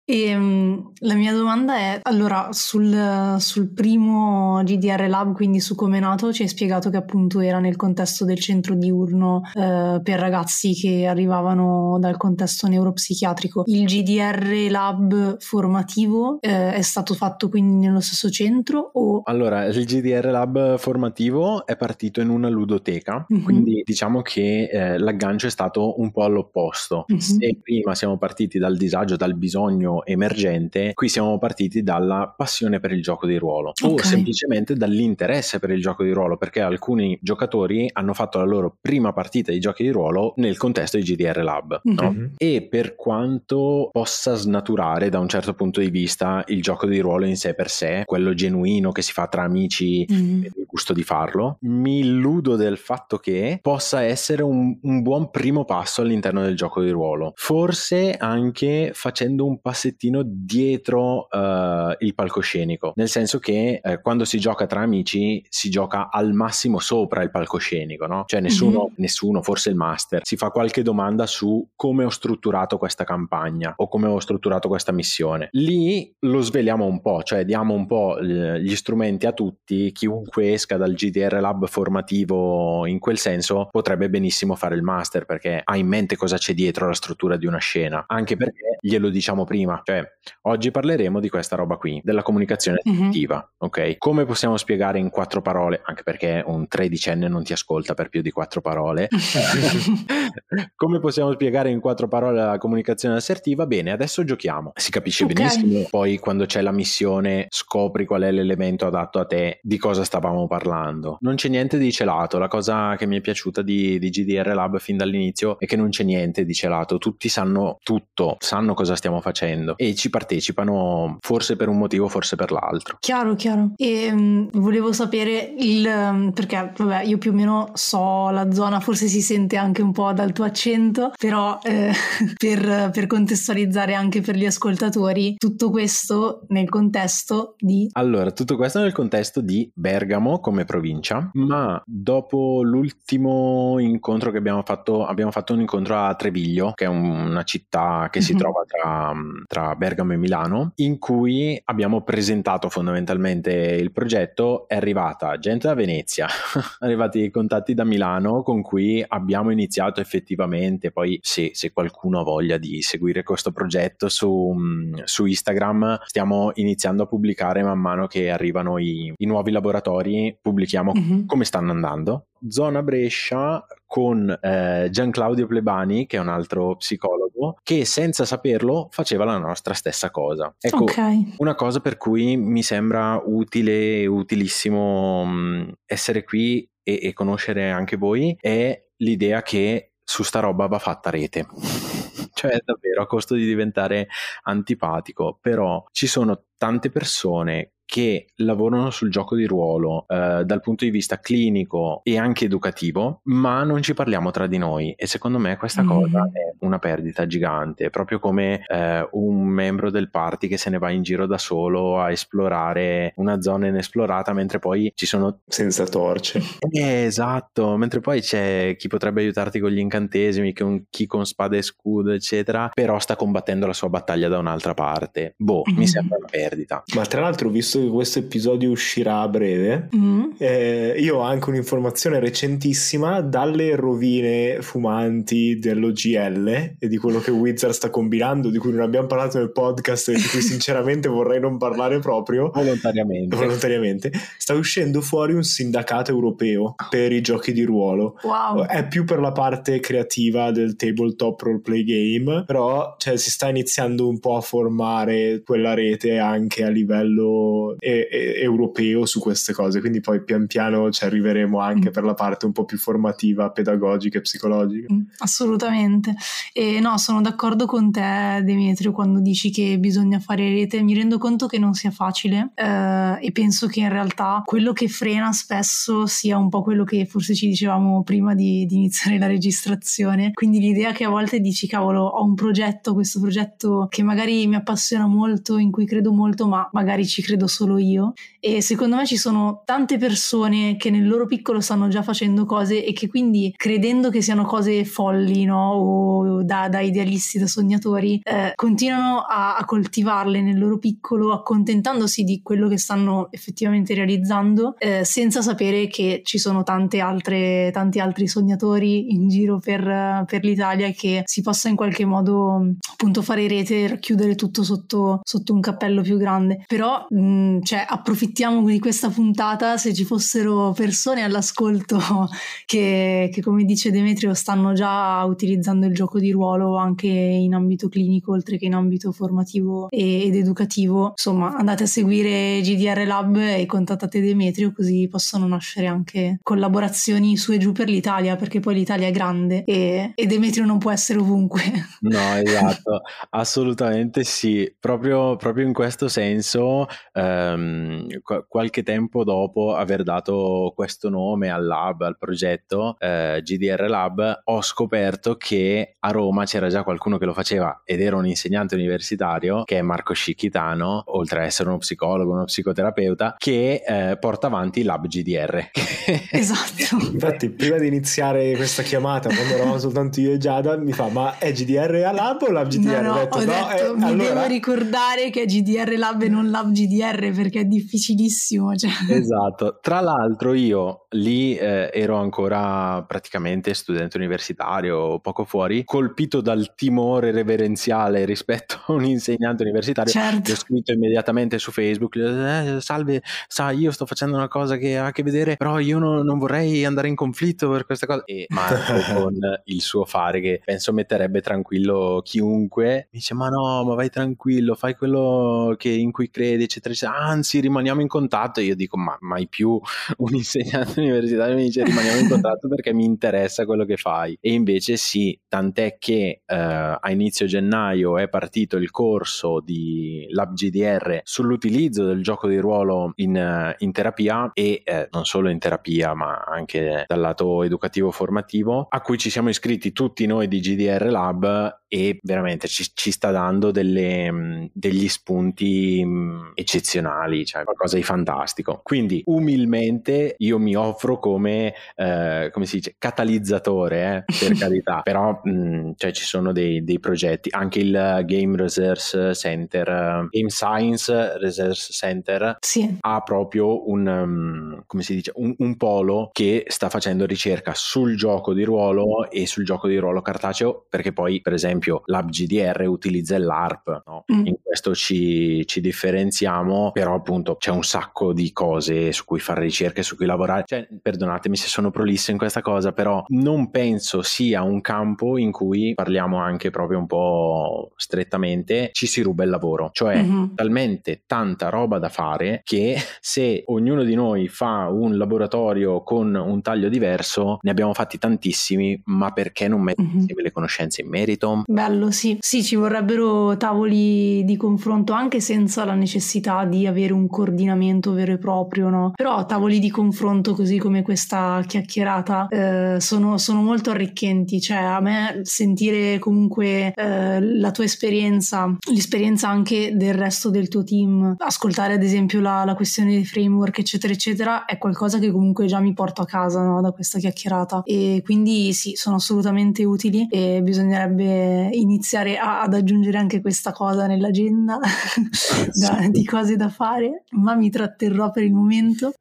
E um, la mia domanda è, allora, sul, sul, primo GDR Lab, quindi su come è nato, ci hai spiegato che appunto era nel contesto del centro diurno eh, per ragazzi che arrivavano dal contesto neuropsichiatrico. Il GDR Lab formativo eh, è stato fatto quindi nello stesso centro o... Allora, il GDR Lab formativo è partito in una ludoteca, mm-hmm. quindi diciamo che eh, l'aggancio è stato un po' all'opposto. Mm-hmm. Se prima siamo partiti dal disagio, dal bisogno emergente, qui siamo partiti dalla passione per il gioco di ruolo okay. o semplicemente dall'interesse per il gioco di ruolo, perché alcuni giocatori hanno fatto la loro prima partita di giochi di ruolo nel contesto di GDR Lab. Mm-hmm. No? Mhm. E per quanto possa snaturare da un certo punto di vista il gioco di ruolo in sé per sé, quello genuino che si fa tra amici mm-hmm. per il gusto di farlo, mi illudo del fatto che possa essere un, un buon primo passo all'interno del gioco di ruolo. Forse anche facendo un passo passettino dietro uh, il palcoscenico, nel senso che uh, quando si gioca tra amici si gioca al massimo sopra il palcoscenico, no? Cioè nessuno, mm-hmm. nessuno, forse il master, si fa qualche domanda su come ho strutturato questa campagna o come ho strutturato questa missione. Lì lo sveliamo un po', cioè diamo un po' gli strumenti a tutti, chiunque esca dal GDR Lab formativo in quel senso potrebbe benissimo fare il master perché ha in mente cosa c'è dietro la struttura di una scena, anche perché glielo diciamo prima cioè oggi parleremo di questa roba qui, della comunicazione effettiva, mm-hmm. ok? Come possiamo spiegare in quattro parole, anche perché un tredicenne non ti ascolta per più di quattro parole, come possiamo spiegare in quattro parole la comunicazione assertiva? Bene, adesso giochiamo, si capisce okay. benissimo, poi quando c'è la missione scopri qual è l'elemento adatto a te, di cosa stavamo parlando. Non c'è niente di celato, la cosa che mi è piaciuta di, di GDR Lab fin dall'inizio è che non c'è niente di celato, tutti sanno tutto, sanno cosa stiamo facendo facendo e ci partecipano forse per un motivo, forse per l'altro. Chiaro, chiaro. E um, volevo sapere il um, perché, vabbè, io più o meno so la zona, forse si sente anche un po' dal tuo accento, però eh, per, per contestualizzare anche per gli ascoltatori, tutto questo nel contesto di... Allora, tutto questo nel contesto di Bergamo come provincia, ma dopo l'ultimo incontro che abbiamo fatto, abbiamo fatto un incontro a Treviglio, che è una città che mm-hmm. si mhm. trova tra, tra Bergamo e Milano, in cui abbiamo presentato fondamentalmente il progetto. È arrivata gente da Venezia, arrivati i contatti da Milano con cui abbiamo iniziato effettivamente. Poi, se, se qualcuno ha voglia di seguire questo progetto su, mm, su, Instagram, stiamo iniziando a pubblicare man mano che arrivano i, i nuovi laboratori. Pubblichiamo mm-hmm. come stanno andando. Zona Brescia con eh, Gian Claudio Plebani, che è un altro psicologo, che senza saperlo faceva la nostra stessa cosa. Ecco, okay. una cosa per cui mi sembra utile, utilissimo mh, mm, essere qui e, e conoscere anche voi è l'idea che su sta roba va fatta rete cioè davvero a costo di diventare antipatico, però ci sono tante persone che lavorano sul gioco di ruolo eh, dal punto di vista clinico e anche educativo, ma non ci parliamo tra di noi e secondo me questa mm. cosa è una perdita gigante, proprio come eh, un membro del party che se ne va in giro da solo a esplorare una zona inesplorata mentre poi ci sono senza torce. Eh, esatto, mentre poi c'è chi potrebbe aiutarti con gli incantesimi, con chi con spada e scudo, eccetera, però sta combattendo la sua battaglia da un'altra parte. Boh, mm. mi sembra una perdita. Ma tra l'altro, visto visto che questo episodio uscirà a breve, mm. eh, io ho anche un'informazione recentissima dalle rovine fumanti dell'OGL e di quello che Wizard sta combinando, di cui non abbiamo parlato nel podcast e di cui sinceramente vorrei non parlare proprio. Volontariamente. Volontariamente. Sta uscendo fuori un sindacato europeo per i giochi di ruolo. Wow. È più per la parte creativa del tabletop roleplay game, però cioè, si sta iniziando un po' a formare quella rete anche a livello e- e- europeo su queste cose, quindi poi pian piano ci arriveremo anche mm. per la parte un po' più formativa, pedagogica e psicologica. Mm, assolutamente. E no, sono d'accordo con te, Demetrio, quando dici che bisogna fare rete. Mi rendo conto che non sia facile eh, e penso che in realtà quello che frena spesso sia un po' quello che forse ci dicevamo prima di, di iniziare la registrazione. Quindi l'idea che a volte dici, cavolo, ho un progetto, questo progetto che magari mi appassiona molto, in cui credo molto, ma magari ci credo solo io e secondo me ci sono tante persone che nel loro piccolo stanno già facendo cose e che quindi credendo che siano cose folli no? o da, da idealisti, da sognatori, eh, continuano a, a, coltivarle nel loro piccolo accontentandosi di quello che stanno effettivamente realizzando eh, senza sapere che ci sono tante altre, tanti altri sognatori in giro per, per l'Italia che si possa in qualche modo appunto fare rete racchiudere tutto sotto, sotto un cappello più grande. Però mh, cioè, approfittiamo di questa puntata se ci fossero persone all'ascolto che, che, come dice Demetrio, stanno già utilizzando il gioco di ruolo anche in ambito clinico, oltre che in ambito formativo ed educativo. Insomma, andate a seguire GDR Lab e contattate Demetrio così possono nascere anche collaborazioni su e giù per l'Italia, perché poi l'Italia è grande e, e Demetrio non può essere ovunque. No, esatto, assolutamente sì. Proprio, proprio in questo senso, ehm, qualche tempo dopo aver dato questo nome al lab, al progetto eh, GDR Lab, ho scoperto che a Roma c'era già qualcuno che lo faceva ed era un insegnante universitario, che è Marco Scicchitano, oltre ad essere uno psicologo, uno psicoterapeuta, che eh, porta avanti il lab GDR. esatto. Infatti, prima di iniziare questa chiamata, quando eravamo soltanto io e Giada, mi fa: Ma è GDR a lab o lab GDR? No, no, ho detto, ho no, detto, eh, mi allora... devo ricordare che è GDR Lab e non Lab GDR perché è difficilissimo. Cioè. Esatto. Tra l'altro, io lì eh, ero ancora praticamente studente universitario, poco fuori, colpito dal timore reverenziale rispetto a un insegnante universitario. Certo. Ho scritto immediatamente su Facebook: eh, Salve, sai, io sto facendo una cosa che ha a che vedere, però io non, non vorrei andare in conflitto per questa cosa. E Marco, con il suo fare, che penso metterebbe tranquillo chiunque, dice: Ma no, ma vai tranquillo, fai quello che, in cui credi, eccetera, eccetera. Anzi, rimaniamo in contatto. E io dico: Ma mai più un insegnante universitario mi dice rimaniamo in contatto perché mi interessa quello che fai. E invece sì, tant'è che eh, a inizio gennaio è partito il corso di LabGDR sull'utilizzo del gioco di ruolo in, in terapia e eh, non solo in terapia ma anche dal lato educativo formativo a cui ci siamo iscritti tutti noi di GDR Lab e veramente ci, ci sta dando delle, degli spunti eccezionali, cioè qualcosa di fantastico. Quindi umilmente io mi offro come, eh, come si dice, catalizzatore, eh, per carità, però mh, cioè, ci sono dei, dei, progetti, anche il Game Research Center, Game Science Research Center sì. ha proprio un, um, come si dice, un, un polo che sta facendo ricerca sul gioco di ruolo e sul gioco di ruolo cartaceo, perché poi per esempio esempio l'AppGDR utilizza l'ARP, no? mm. in questo ci, ci, differenziamo, però appunto c'è un sacco di cose su cui fare ricerche, su cui lavorare. Cioè, perdonatemi se sono prolisso in questa cosa, però non penso sia un campo in cui parliamo anche proprio un po' strettamente, ci si ruba il lavoro. Cioè, mm-hmm. talmente tanta roba da fare che se ognuno di noi fa un laboratorio con un taglio diverso, ne abbiamo fatti tantissimi, ma perché non mettere mm-hmm. insieme le conoscenze in merito? Bello, sì. Sì, ci vorrebbero tavoli di confronto anche senza la necessità di avere un coordinamento vero e proprio, no? Però tavoli di confronto così come questa chiacchierata eh, sono, sono, molto arricchenti. Cioè, a me sentire comunque eh, la tua esperienza, l'esperienza anche del resto del tuo team, ascoltare ad esempio la, la questione dei framework, eccetera, eccetera, è qualcosa che comunque già mi porto a casa no? da questa chiacchierata. E quindi sì, sono assolutamente utili e bisognerebbe iniziare a, ad aggiungere anche questa cosa nell'agenda da, di cose da fare, ma mi tratterrò per il momento.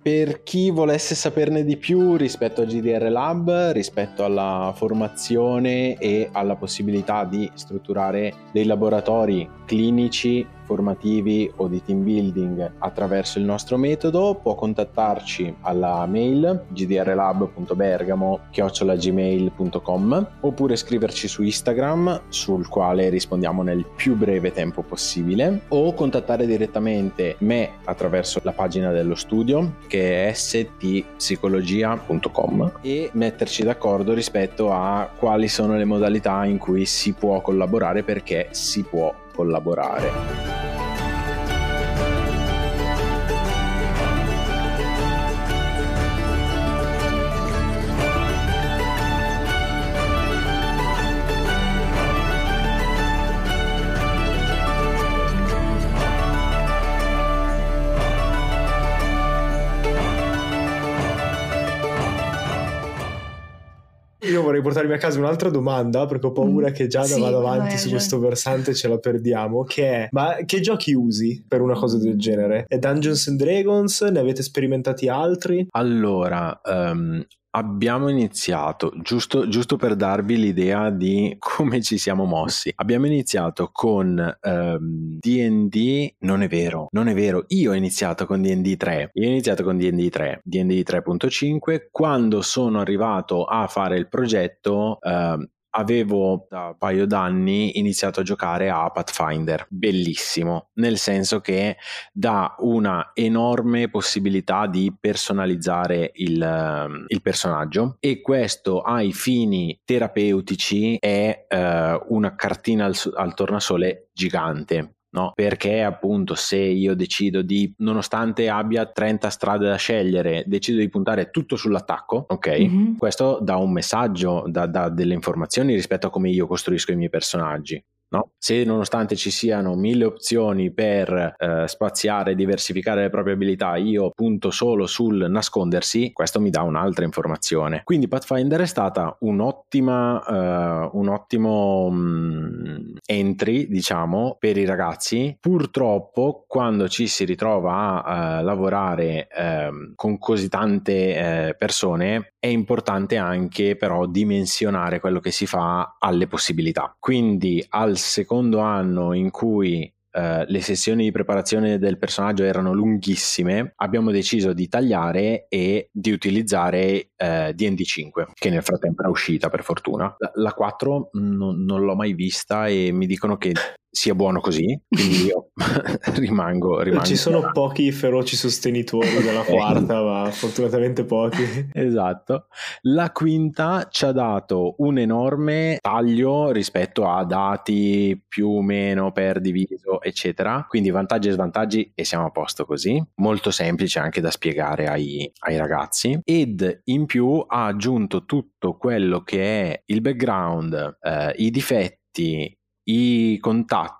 Per chi volesse saperne di più rispetto a GDR Lab, rispetto alla formazione e alla possibilità di strutturare dei laboratori clinici formativi o di team building attraverso il nostro metodo può contattarci alla mail gdrlab.bergamo.gmail.com oppure scriverci su Instagram sul quale rispondiamo nel più breve tempo possibile o contattare direttamente me attraverso la pagina dello studio che è stpsicologia.com e metterci d'accordo rispetto a quali sono le modalità in cui si può collaborare perché si può collaborare. Vorrei portarmi a casa un'altra domanda perché ho paura mm. che già sì, vado avanti su questo versante ce la perdiamo, che è ma che giochi usi per una cosa del genere? È Dungeons and Dragons? Ne avete sperimentati altri? Allora, um, Abbiamo iniziato, giusto, giusto, per darvi l'idea di come ci siamo mossi, abbiamo iniziato con um, D&D, non è vero, non è vero, io ho iniziato con D&D 3, io ho iniziato con D&D 3, D&D 3.5, quando sono arrivato a fare il progetto uh, avevo da un paio d'anni iniziato a giocare a Pathfinder, bellissimo, nel senso che dà una enorme possibilità di personalizzare il, ehm, il personaggio e questo ai fini terapeutici è uh, una cartina al, al tornasole gigante no? Perché appunto se io decido di, nonostante abbia 30 strade da scegliere, decido di puntare tutto sull'attacco, ok? Mm-hmm. Questo dà un messaggio, dà, dà delle informazioni rispetto a come io costruisco i miei personaggi. No? Se nonostante ci siano mille opzioni per eh, spaziare e diversificare le proprie abilità, io punto solo sul nascondersi, questo mi dà un'altra informazione. Quindi Pathfinder è stata un'ottima, eh, un ottimo um, entry, diciamo, per i ragazzi. Purtroppo, quando ci si ritrova a uh, lavorare uh, con così tante uh, persone, è importante anche però dimensionare quello che si fa alle possibilità. Quindi al secondo anno in cui Uh, le sessioni di preparazione del personaggio erano lunghissime, abbiamo deciso di tagliare e di utilizzare uh, DD 5, che nel frattempo era uscita per fortuna. La, la 4 non, non l'ho mai vista e mi dicono che sia buono così, quindi io rimango, rimango. Ci sono pochi feroci sostenitori della quarta, ma fortunatamente pochi. Esatto. La quinta ci ha dato un enorme taglio rispetto a dati più o meno per diviso, eccetera. Quindi vantaggi e svantaggi e siamo a posto così. Molto semplice anche da spiegare ai, ai ragazzi. Ed in più ha aggiunto tutto quello che è il background, eh, i difetti, i contatti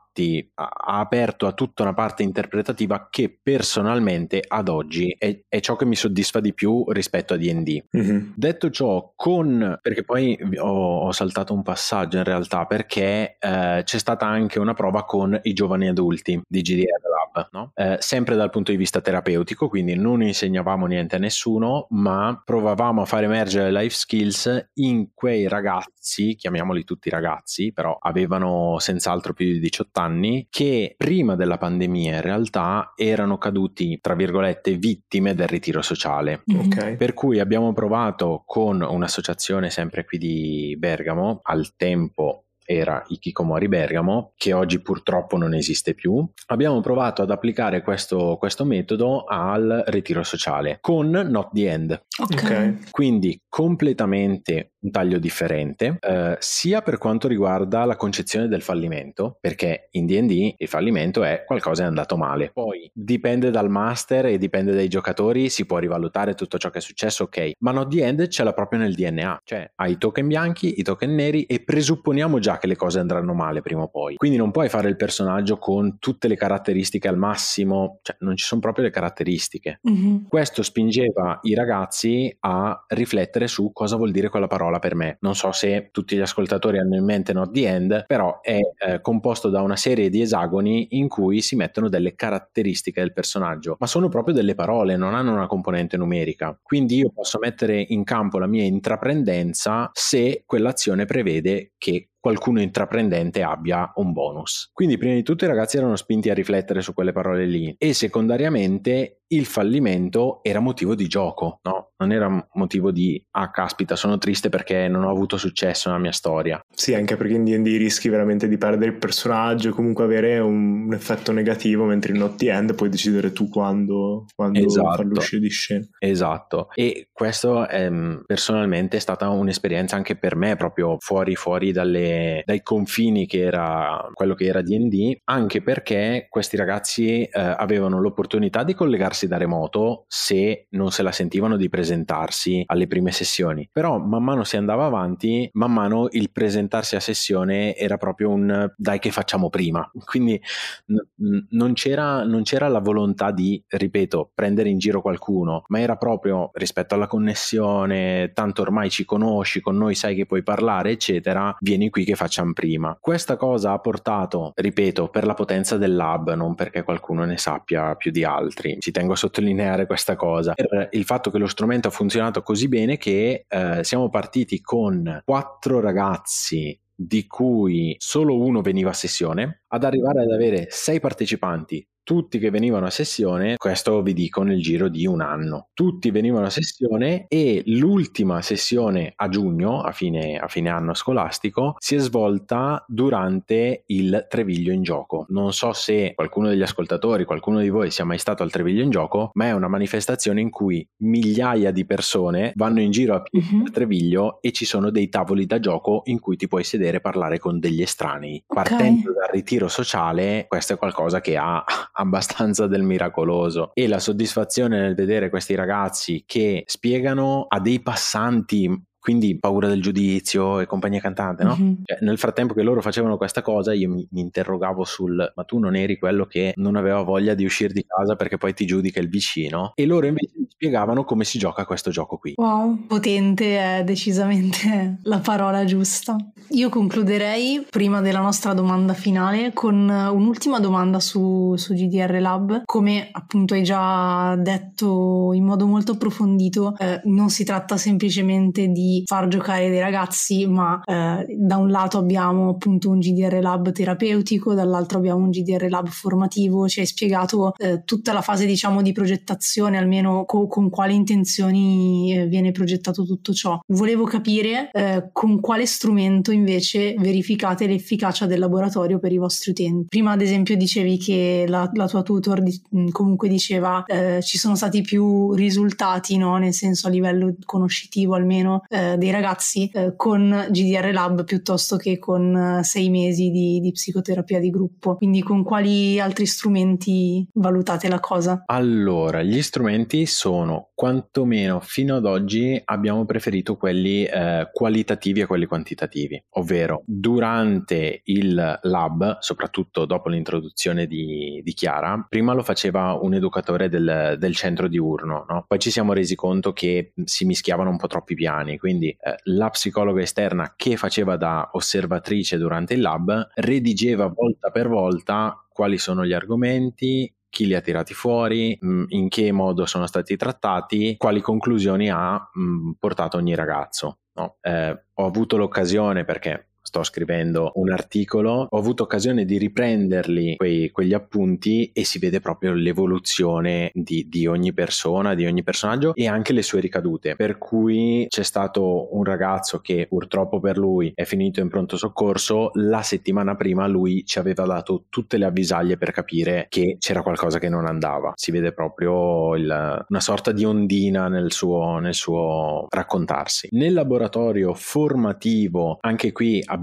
ha aperto a tutta una parte interpretativa che personalmente ad oggi è, è ciò che mi soddisfa di più rispetto a DD. Mm-hmm. Detto ciò, con perché poi ho, ho, saltato un passaggio in realtà perché eh, c'è stata anche una prova con i giovani adulti di GDR Lab, no? eh, sempre dal punto di vista terapeutico, quindi non insegnavamo niente a nessuno, ma provavamo a far emergere life skills in quei ragazzi, chiamiamoli tutti ragazzi, però avevano senz'altro più di 18 anni, che prima della pandemia in realtà erano caduti, tra virgolette, vittime del ritiro sociale. Okay. Per cui abbiamo provato con un'associazione sempre qui di Bergamo, al tempo era Ikikomori Bergamo, che oggi purtroppo non esiste più. Abbiamo provato ad applicare questo, questo metodo al ritiro sociale con Not the End. Okay. Quindi completamente un taglio differente, eh, sia per quanto riguarda la concezione del fallimento, perché in DD il fallimento è qualcosa è andato male. Poi dipende dal master e dipende dai giocatori, si può rivalutare tutto ciò che è successo, ok, ma Not the End ce l'ha proprio nel DNA, cioè hai i token bianchi, i token neri e presupponiamo già che le cose andranno male prima o poi. Quindi non puoi fare il personaggio con tutte le caratteristiche al massimo, cioè non ci sono proprio le caratteristiche. Mm-hmm. Questo spingeva i ragazzi a riflettere su cosa vuol dire quella parola per me. Non so se tutti gli ascoltatori hanno in mente Not the End, però è eh, composto da una serie di esagoni in cui si mettono delle caratteristiche del personaggio, ma sono proprio delle parole, non hanno una componente numerica. Quindi io posso mettere in campo la mia intraprendenza se quell'azione prevede che qualcuno intraprendente abbia un bonus. Quindi prima di tutto i ragazzi erano spinti a riflettere su quelle parole lì e secondariamente il fallimento era motivo di gioco, no? Non era motivo di ah caspita, sono triste perché non ho avuto successo nella mia storia. Sì, anche perché in D&D rischi veramente di perdere il personaggio, comunque avere un, effetto negativo, mentre in Not End puoi decidere tu quando, quando esatto. farlo uscire di scena. Esatto. E questo ehm, personalmente è stata un'esperienza anche per me proprio fuori fuori dalle, dai confini che era quello che era D&D, anche perché questi ragazzi eh, avevano l'opportunità di collegarsi collegarsi da remoto se non se la sentivano di presentarsi alle prime sessioni. Però man mano si andava avanti, man mano il presentarsi a sessione era proprio un dai che facciamo prima. Quindi n- non, c'era, non c'era la volontà di, ripeto, prendere in giro qualcuno, ma era proprio rispetto alla connessione, tanto ormai ci conosci, con noi sai che puoi parlare, eccetera, vieni qui che facciamo prima. Questa cosa ha portato, ripeto, per la potenza del lab, non perché qualcuno ne sappia più di altri. Ci tengo a sottolineare questa cosa. Per il fatto che lo strumento ha funzionato così bene che eh, siamo partiti con quattro ragazzi di cui solo uno veniva a sessione, ad arrivare ad avere sei partecipanti tutti che venivano a sessione, questo vi dico nel giro di un anno, tutti venivano a sessione e l'ultima sessione a giugno, a fine, a fine anno scolastico, si è svolta durante il Treviglio in gioco. Non so se qualcuno degli ascoltatori, qualcuno di voi sia mai stato al Treviglio in gioco, ma è una manifestazione in cui migliaia di persone vanno in giro a uh-huh. Treviglio e ci sono dei tavoli da gioco in cui ti puoi sedere e parlare con degli estranei. Okay. Partendo dal ritiro sociale, questo è qualcosa che ha abbastanza del miracoloso. E la soddisfazione nel vedere questi ragazzi che spiegano a dei passanti quindi paura del giudizio e compagnia cantante, no? Mm-hmm. Cioè, nel frattempo che loro facevano questa cosa, io mi, mi, interrogavo sul ma tu non eri quello che non aveva voglia di uscire di casa perché poi ti giudica il vicino? E loro invece mi spiegavano come si gioca questo gioco qui. Wow, potente è decisamente la parola giusta. Io concluderei prima della nostra domanda finale con un'ultima domanda su, su GDR Lab. Come appunto hai già detto in modo molto approfondito, eh, non si tratta semplicemente di far giocare dei ragazzi, ma eh, da un lato abbiamo appunto un GDR Lab terapeutico, dall'altro abbiamo un GDR Lab formativo, ci hai spiegato eh, tutta la fase diciamo di progettazione, almeno co- con quali intenzioni eh, viene progettato tutto ciò. Volevo capire eh, con quale strumento invece verificate l'efficacia del laboratorio per i vostri utenti. Prima ad esempio dicevi che la, la tua tutor di, comunque diceva eh, ci sono stati più risultati, no? nel senso a livello conoscitivo almeno, eh, dei ragazzi eh, con GDR Lab piuttosto che con eh, sei mesi di, di, psicoterapia di gruppo. Quindi con quali altri strumenti valutate la cosa? Allora, gli strumenti sono quantomeno fino ad oggi abbiamo preferito quelli eh, qualitativi a quelli quantitativi, ovvero durante il lab, soprattutto dopo l'introduzione di, di Chiara, prima lo faceva un educatore del, del centro diurno, no? poi ci siamo resi conto che si mischiavano un po' troppi piani, quindi eh, la psicologa esterna che faceva da osservatrice durante il lab redigeva volta per volta quali sono gli argomenti, chi li ha tirati fuori, mm, in che modo sono stati trattati, quali conclusioni ha mh, portato ogni ragazzo. No? Eh, ho avuto l'occasione perché sto scrivendo un articolo, ho avuto occasione di riprenderli quei, quegli appunti e si vede proprio l'evoluzione di, di, ogni persona, di ogni personaggio e anche le sue ricadute. Per cui c'è stato un ragazzo che purtroppo per lui è finito in pronto soccorso, la settimana prima lui ci aveva dato tutte le avvisaglie per capire che c'era qualcosa che non andava. Si vede proprio il, una sorta di ondina nel suo, nel suo raccontarsi. Nel laboratorio formativo, anche qui abbiamo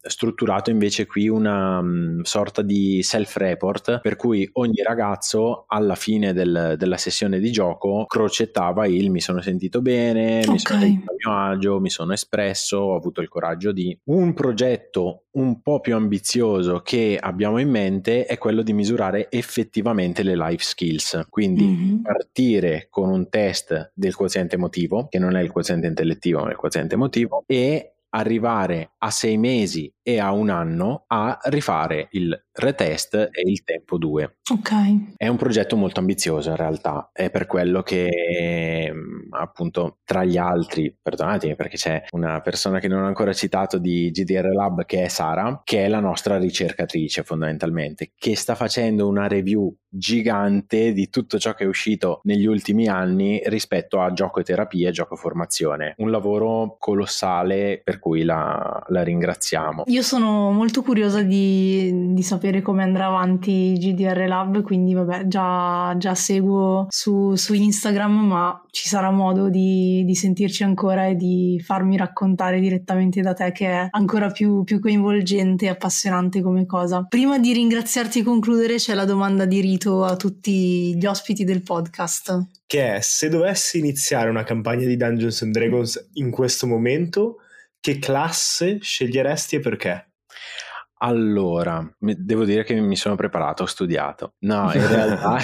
strutturato invece qui una um, sorta di self-report per cui ogni ragazzo alla fine del, della sessione di gioco crocettava il mi sono sentito bene, okay. mi sono sentito a mio agio, mi sono espresso, ho avuto il coraggio di... Un progetto un po' più ambizioso che abbiamo in mente è quello di misurare effettivamente le life skills, quindi mm-hmm. partire con un test del quoziente emotivo, che non è il quoziente intellettivo ma il quoziente emotivo, e arrivare a sei mesi e a un anno a rifare il retest e il tempo 2. Ok. È un progetto molto ambizioso in realtà, è per quello che mm, appunto tra gli altri, perdonatemi perché c'è una persona che non ho ancora citato di GDR Lab che è Sara, che è la nostra ricercatrice fondamentalmente, che sta facendo una review gigante di tutto ciò che è uscito negli ultimi anni rispetto a gioco e terapia e gioco e formazione. Un lavoro colossale per cui la, la ringraziamo. Io sono molto curiosa di, di sapere come andrà avanti GDR Lab, quindi vabbè, già, già seguo su, su, Instagram, ma ci sarà modo di, di, sentirci ancora e di farmi raccontare direttamente da te che è ancora più, più coinvolgente e appassionante come cosa. Prima di ringraziarti e concludere c'è la domanda di rito a tutti gli ospiti del podcast. Che è, se dovessi iniziare una campagna di Dungeons and Dragons in questo momento, che classe sceglieresti e perché? Allora, devo dire che mi sono preparato, ho studiato. No, in realtà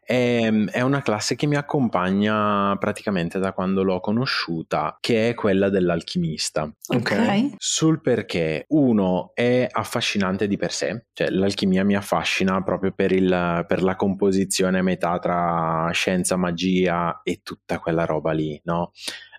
è, è, una classe che mi accompagna praticamente da quando l'ho conosciuta, che è quella dell'alchimista. Ok. Sul perché, uno, è affascinante di per sé, cioè l'alchimia mi affascina proprio per, il, per la composizione a metà tra scienza, magia e tutta quella roba lì, no?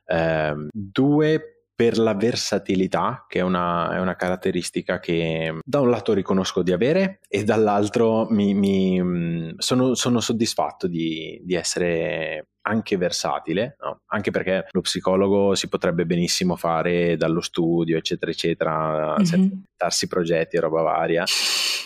Eh, due, per la versatilità, che è una, è una, caratteristica che da un lato riconosco di avere e dall'altro mi, mi, mm, sono, sono, soddisfatto di, di essere anche versatile, no? anche perché lo psicologo si potrebbe benissimo fare dallo studio, eccetera, eccetera, mm-hmm. senza darsi progetti e roba varia.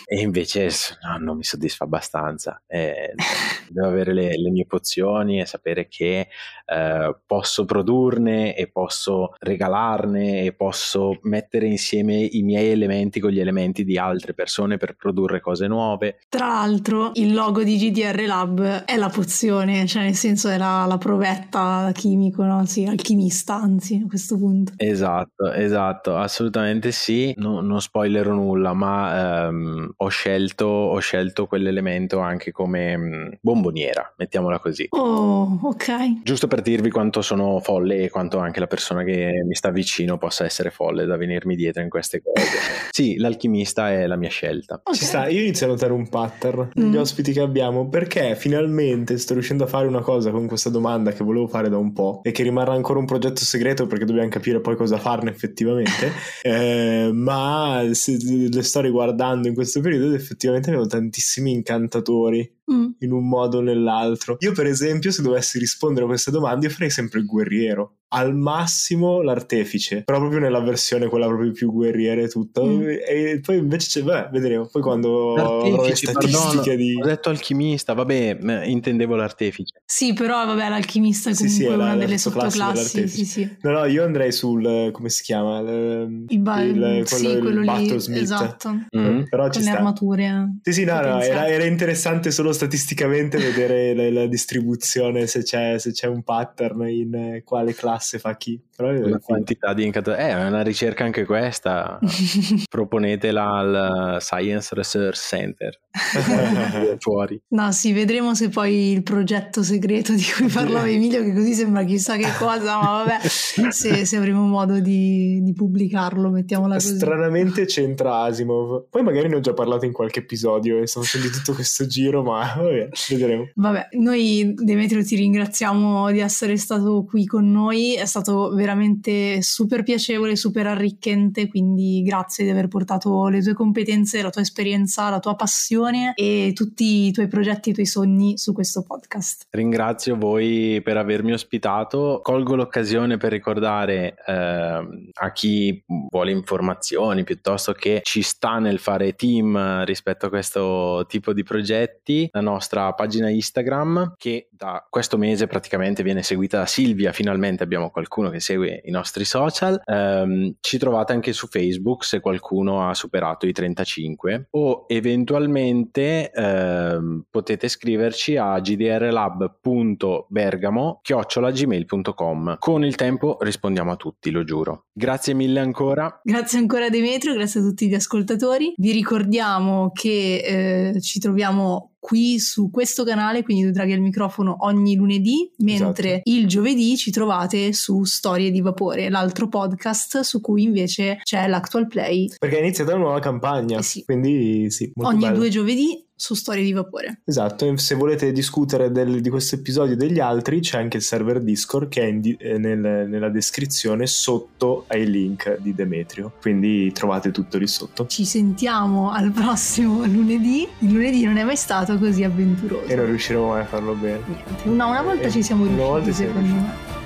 E invece no, non mi soddisfa abbastanza. Eh, devo avere le, le, mie pozioni e sapere che eh, posso produrne e posso regalarne e posso mettere insieme i miei elementi con gli elementi di altre persone per produrre cose nuove. Tra l'altro, il logo di GDR Lab è la pozione, cioè nel senso è la la, provetta chimico, no? Sì, alchimista, anzi, a questo punto. Esatto, esatto, assolutamente sì. No, non spoilerò nulla, ma ehm, ho, scelto, ho scelto quell'elemento anche come mh, mm, bomboniera, mettiamola così. Oh, ok. Giusto per dirvi quanto sono folle e quanto anche la persona che mi sta vicino possa essere folle da venirmi dietro in queste cose. sì, l'alchimista è la mia scelta. Okay. Ci sta, io inizio a notare un pattern negli mm. ospiti che abbiamo perché finalmente sto riuscendo a fare una cosa con questo questa domanda che volevo fare da un po' e che rimarrà ancora un progetto segreto perché dobbiamo capire poi cosa farne effettivamente. eh, ma se le sto riguardando in questo periodo effettivamente avevo tantissimi incantatori mm. in un modo o nell'altro. Io per esempio se dovessi rispondere a queste domande io farei sempre il guerriero al massimo l'artefice, però proprio nella versione quella proprio più guerriera e tutto. Mm. E poi invece c'è, beh, vedremo. Poi quando avrò le statistiche perdono, di. Ho detto alchimista, vabbè, intendevo l'artefice. Sì, però vabbè, l'alchimista è comunque sì, sì, è una delle sottoclassi. Sì, sì. No, no, io andrei sul come si chiama? Il, il, ba- il quello, sì, quello il lì, esatto. Mm. Però Con ci le sta. armature. Sì, sì, no, no era, era, interessante solo statisticamente vedere la, la distribuzione, se c'è, se c'è un pattern in eh, quale classe fa chi. Però la quantità di incantatori. Eh, è una ricerca anche questa. Proponetela al Science Research Center. Fuori. No, sì, vedremo se poi il progetto segreto di cui parlava Emilio, che così sembra chissà che cosa, ma vabbè, se, se avremo modo di, di, pubblicarlo, mettiamola così. Stranamente c'entra Asimov. Poi magari ne ho già parlato in qualche episodio e sto facendo tutto questo giro, ma vabbè, vedremo. Vabbè, noi Demetrio ti ringraziamo di essere stato qui con noi, è stato veramente super piacevole, super arricchente, quindi grazie di aver portato le tue competenze, la tua esperienza, la tua passione e tutti i tuoi progetti e i tuoi sogni su questo podcast. Ringrazio voi per avermi ospitato, colgo l'occasione per ricordare eh, a chi vuole informazioni piuttosto che ci sta nel fare team rispetto a questo tipo di progetti, la nostra pagina Instagram che da questo mese praticamente viene seguita da Silvia, finalmente abbiamo qualcuno che segue i nostri social. Um, ci trovate anche su Facebook se qualcuno ha superato i 35 o eventualmente um, potete scriverci a gdrlab.bergamo chiocciolagmail.com. Con il tempo rispondiamo a tutti, lo giuro. Grazie mille ancora. Grazie ancora Demetrio, grazie a tutti gli ascoltatori. Vi ricordiamo che eh, ci troviamo qui su questo canale, quindi due draghi al microfono ogni lunedì, mentre esatto. il giovedì ci trovate su Storie di Vapore, l'altro podcast su cui invece c'è l'Actual Play. Perché è iniziata una nuova campagna, eh sì. quindi sì. Ogni bello. due giovedì su Storie di Vapore. Esatto, e se volete discutere del, di questo episodio e degli altri c'è anche il server Discord che è di, eh, nel, nella descrizione sotto ai link di Demetrio, quindi trovate tutto lì sotto. Ci sentiamo al prossimo lunedì, il lunedì non è mai stato così avventuroso. E non riusciremo mai a farlo bene. Niente, una, una volta e ci siamo riusciti secondo me.